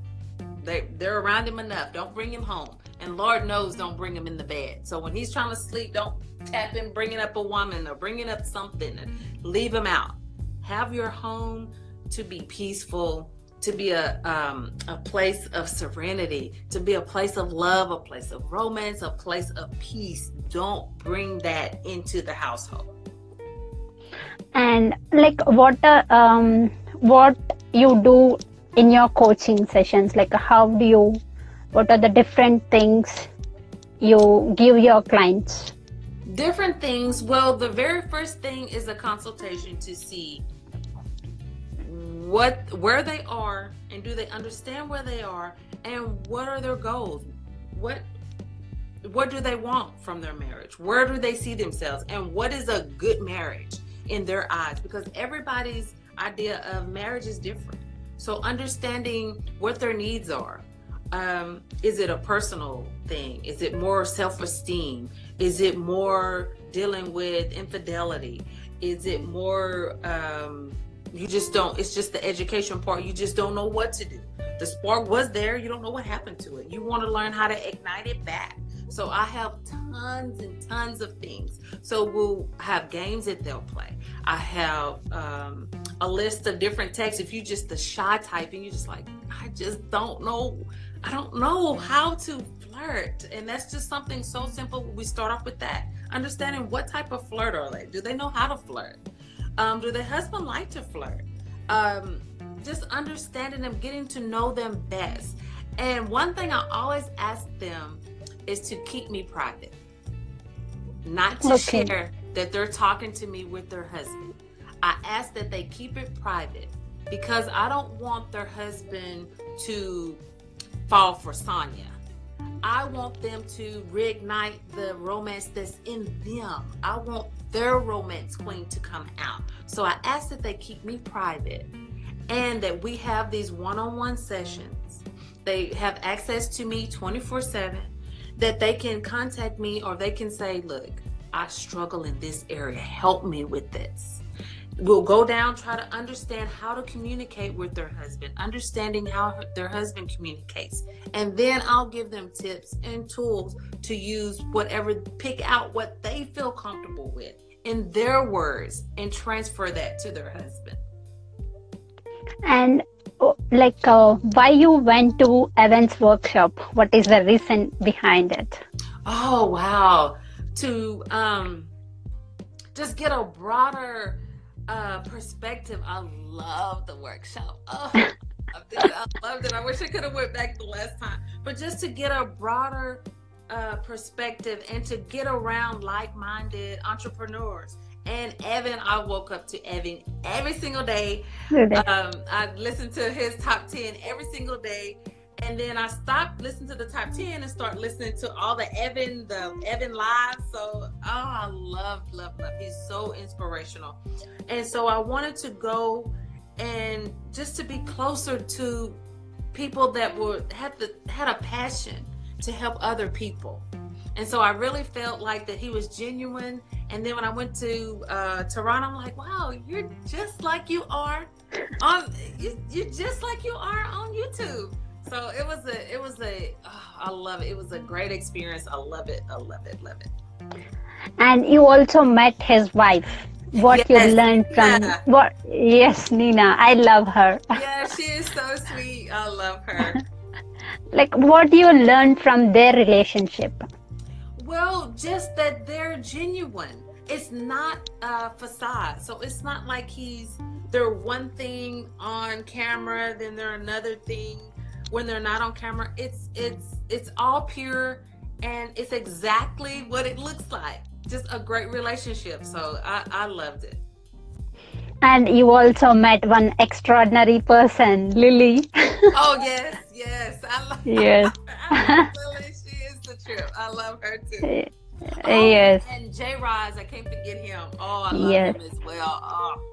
They, they're around him enough. Don't bring him home. And Lord knows, don't bring him in the bed. So when he's trying to sleep, don't tap him bringing up a woman or bringing up something. Leave him out. Have your home to be peaceful to be a um, a place of serenity, to be a place of love, a place of romance, a place of peace. Don't bring that into the household. And like what uh, um what you do in your coaching sessions, like how do you, what are the different things you give your clients? Different things. Well, the very first thing is a consultation to see what where they are and do they understand where they are and what are their goals? What what do they want from their marriage? Where do they see themselves? And what is a good marriage in their eyes? Because everybody's idea of marriage is different. So understanding what their needs are um, is it a personal thing? Is it more self-esteem? Is it more dealing with infidelity? Is it more um, you just don't, it's just the education part. You just don't know what to do. The spark was there, you don't know what happened to it. You want to learn how to ignite it back. So I have tons and tons of things. So we'll have games that they'll play. I have um, a list of different texts. If you just the shy type and you're just like, I just don't know, I don't know how to flirt. And that's just something so simple. We start off with that. Understanding what type of flirt are they? Do they know how to flirt? Um, do their husband like to flirt? Um, just understanding them, getting to know them best. And one thing I always ask them is to keep me private, not to okay. share that they're talking to me with their husband. I ask that they keep it private because I don't want their husband to fall for Sonya. I want them to reignite the romance that's in them. I want their romance queen to come out. So I ask that they keep me private and that we have these one on one sessions. They have access to me 24 7, that they can contact me or they can say, Look, I struggle in this area. Help me with this. We'll go down, try to understand how to communicate with their husband, understanding how their husband communicates. And then I'll give them tips and tools to use whatever, pick out what they feel comfortable with in their words and transfer that to their husband. And oh, like uh, why you went to Evan's workshop? What is the reason behind it? Oh wow to um, just get a broader uh, perspective. I love the workshop. Oh, I, loved it. I wish I could have went back the last time, but just to get a broader uh, perspective and to get around like-minded entrepreneurs. And Evan, I woke up to Evan every single day. Um, I listened to his top 10 every single day and then I stopped listening to the top 10 and start listening to all the Evan, the Evan lives. So, oh, I love, love, love. He's so inspirational. And so I wanted to go and just to be closer to people that were had the had a passion to help other people. And so I really felt like that he was genuine. And then when I went to uh, Toronto, I'm like, wow, you're just like you are on you, you're just like you are on YouTube. So it was a, it was a, oh, I love it. It was a great experience. I love it. I love it. Love it. And you also met his wife. What yes, you learned from Nina. what? Yes, Nina. I love her. Yeah, she is so sweet. I love her. like, what do you learn from their relationship? Well, just that they're genuine. It's not a facade. So it's not like he's they're one thing on camera, then they're another thing when they're not on camera it's it's it's all pure and it's exactly what it looks like just a great relationship so i i loved it and you also met one extraordinary person lily oh yes yes i love yes I love lily she is the trip i love her too eh, Oh, yes. And Jay Rise, I can't forget him. Oh, I love yes. him as well. Oh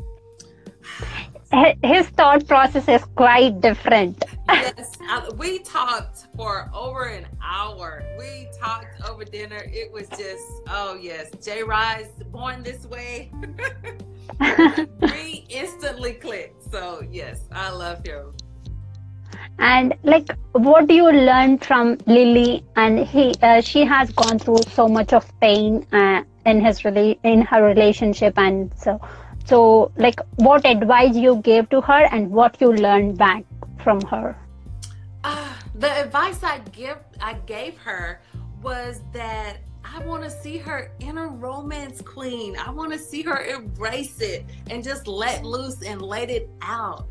his thought process is quite different. Yes, we talked for over an hour. We talked over dinner. It was just, oh yes, Jay Rise, born this way. we instantly clicked. So yes, I love him. And like, what do you learn from Lily? And he, uh, she has gone through so much of pain uh, in his rela- in her relationship, and so so, like, what advice you gave to her and what you learned back from her? Uh, the advice I give I gave her was that I want to see her inner romance queen. I want to see her embrace it and just let loose and let it out.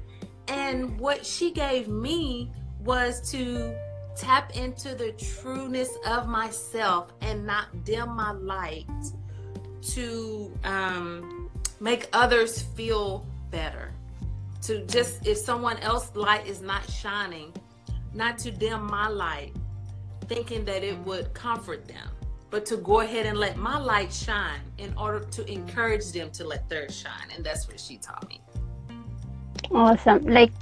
And what she gave me was to tap into the trueness of myself and not dim my light to um make others feel better. To just, if someone else's light is not shining, not to dim my light, thinking that it would comfort them, but to go ahead and let my light shine in order to encourage them to let theirs shine. And that's what she taught me. Awesome. Like,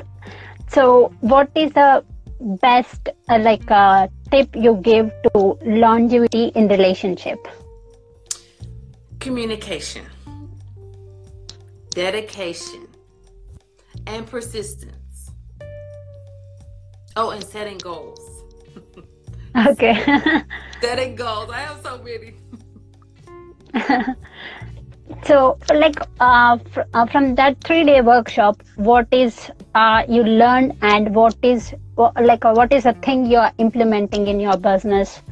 so what is the best uh, like uh, tip you give to longevity in relationship? Communication dedication, and persistence. Oh, and setting goals. Okay. setting goals. I have so many. so, like, uh, fr- uh, from that three day workshop, what is uh, you learned and what is like uh, what is a thing you're implementing in your business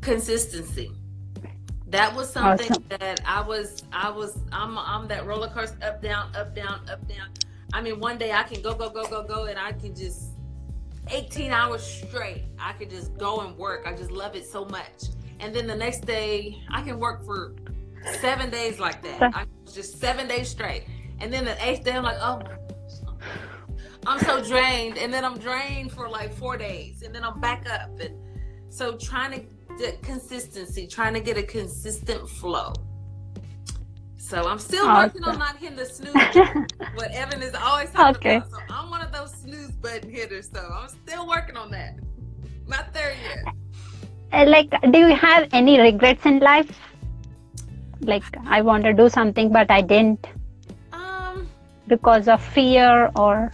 consistency that was something awesome. that i was i was i'm i'm that roller coaster up down up down up down i mean one day i can go go go go go and i can just 18 hours straight i could just go and work. I just love it so much. And then the next day i can work for seven days like that. I, just seven days straight. And then the eighth day i'm like oh I'm so drained, and then I'm drained for like four days, and then I'm back up, and so trying to get consistency, trying to get a consistent flow. So I'm still awesome. working on not hitting the snooze. what Evan is always talking okay. about. So I'm one of those snooze button hitters. So I'm still working on that. Not there yet. Uh, like, do you have any regrets in life? Like, I want to do something, but I didn't. Um, because of fear or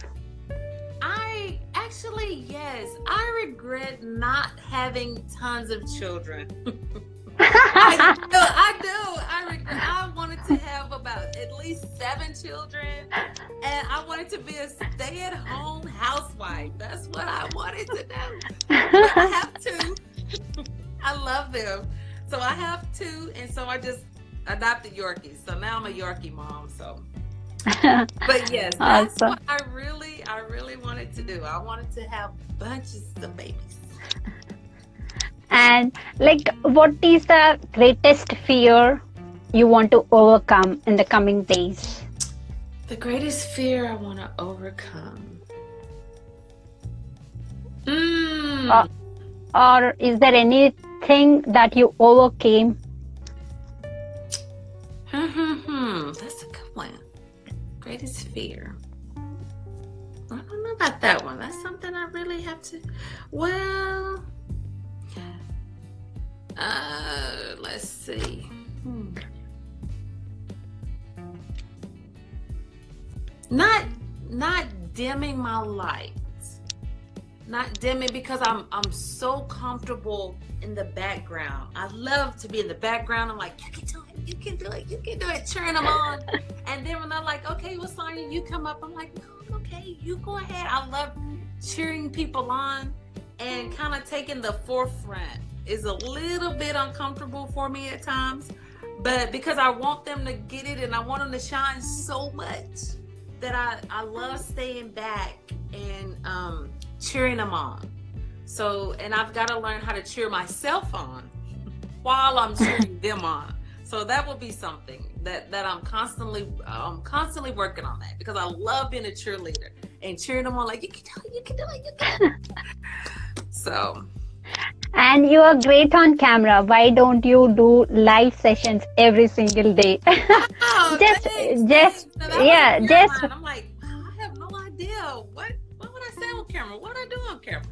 I actually, yes, I regret not having tons of children. I, do, I do. I regret. I wanted to have about at least seven children, and I wanted to be a stay-at-home housewife. That's what I wanted to do. But I have two. I love them, so I have two, and so I just adopted Yorkies. So now I'm a Yorkie mom. So but yes, that's awesome. what I really, I really wanted to do. I wanted to have bunches of babies. And like, what is the greatest fear you want to overcome in the coming days? The greatest fear I want to overcome. Mm. Uh, or is there anything that you overcame? Hmm, hmm, hmm. That's a good one. Greatest fear. I don't know about that one. That's something I really have to. Well, uh, let's see. Hmm. Not not dimming my lights. Not dimming because I'm I'm so comfortable in the background. I love to be in the background. I'm like, you can do it, you can do it, you can do it. Cheering them on. and then when they're like, okay, what's on you? You come up. I'm like, no, okay, you go ahead. I love cheering people on and kind of taking the forefront is a little bit uncomfortable for me at times. But because I want them to get it and I want them to shine so much that I, I love staying back and um, cheering them on. So, and I've got to learn how to cheer myself on while I'm cheering them on. So that will be something that that I'm constantly I'm constantly working on that because I love being a cheerleader and cheering them on like you can do it, you can do it, you can. so. And you are great on camera. Why don't you do live sessions every single day? Oh, just, thanks, just, thanks. yeah, just. I'm like, I have no idea what what would I say on camera? What would I do on camera?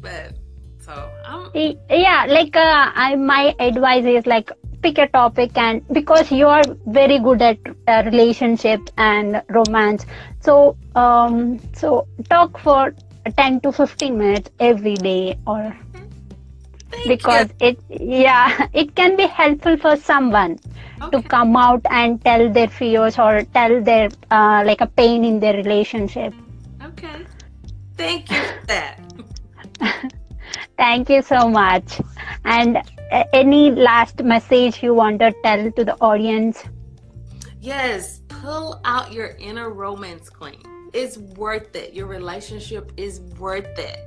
But so I'm. Yeah, like uh, I my advice is like pick a topic and because you are very good at uh, relationship and romance. So um so talk for 10 to 15 minutes every day or Thank because you. it yeah it can be helpful for someone okay. to come out and tell their fears or tell their uh, like a pain in their relationship. Okay. Thank you for that. Thank you so much. And any last message you want to tell to the audience? Yes pull out your inner romance queen. It's worth it. Your relationship is worth it.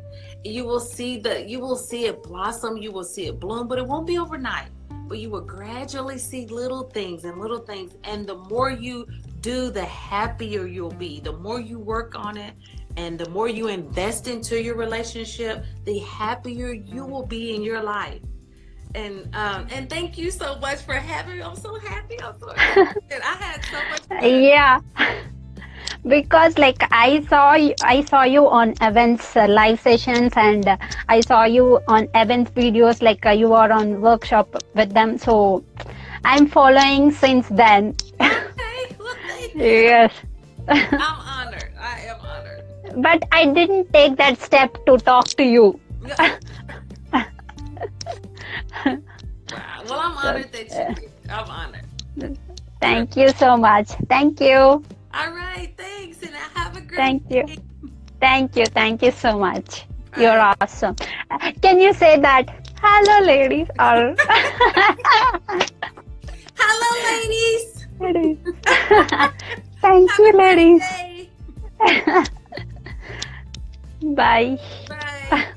You will see the you will see it blossom you will see it bloom but it won't be overnight. But you will gradually see little things and little things and the more you do the happier you'll be. The more you work on it and the more you invest into your relationship the happier you will be in your life and um and thank you so much for having me. I'm so happy. I'm so excited. I had so much fun. yeah. Because like i saw i saw you on Evan's uh, live sessions and uh, i saw you on Evan's videos like uh, you are on workshop with them. So i'm following since then. Okay. Well, thank you. yes. I'm honored. I am honored. But i didn't take that step to talk to you wow. Well, I'm honored that you. I'm honored. Thank you so much. Thank you. All right. Thanks. And have a great Thank you. Day. Thank you. Thank you so much. All You're right. awesome. Can you say that? Hello, ladies. all. Hello, ladies. ladies. Thank have you, ladies. Bye. Bye.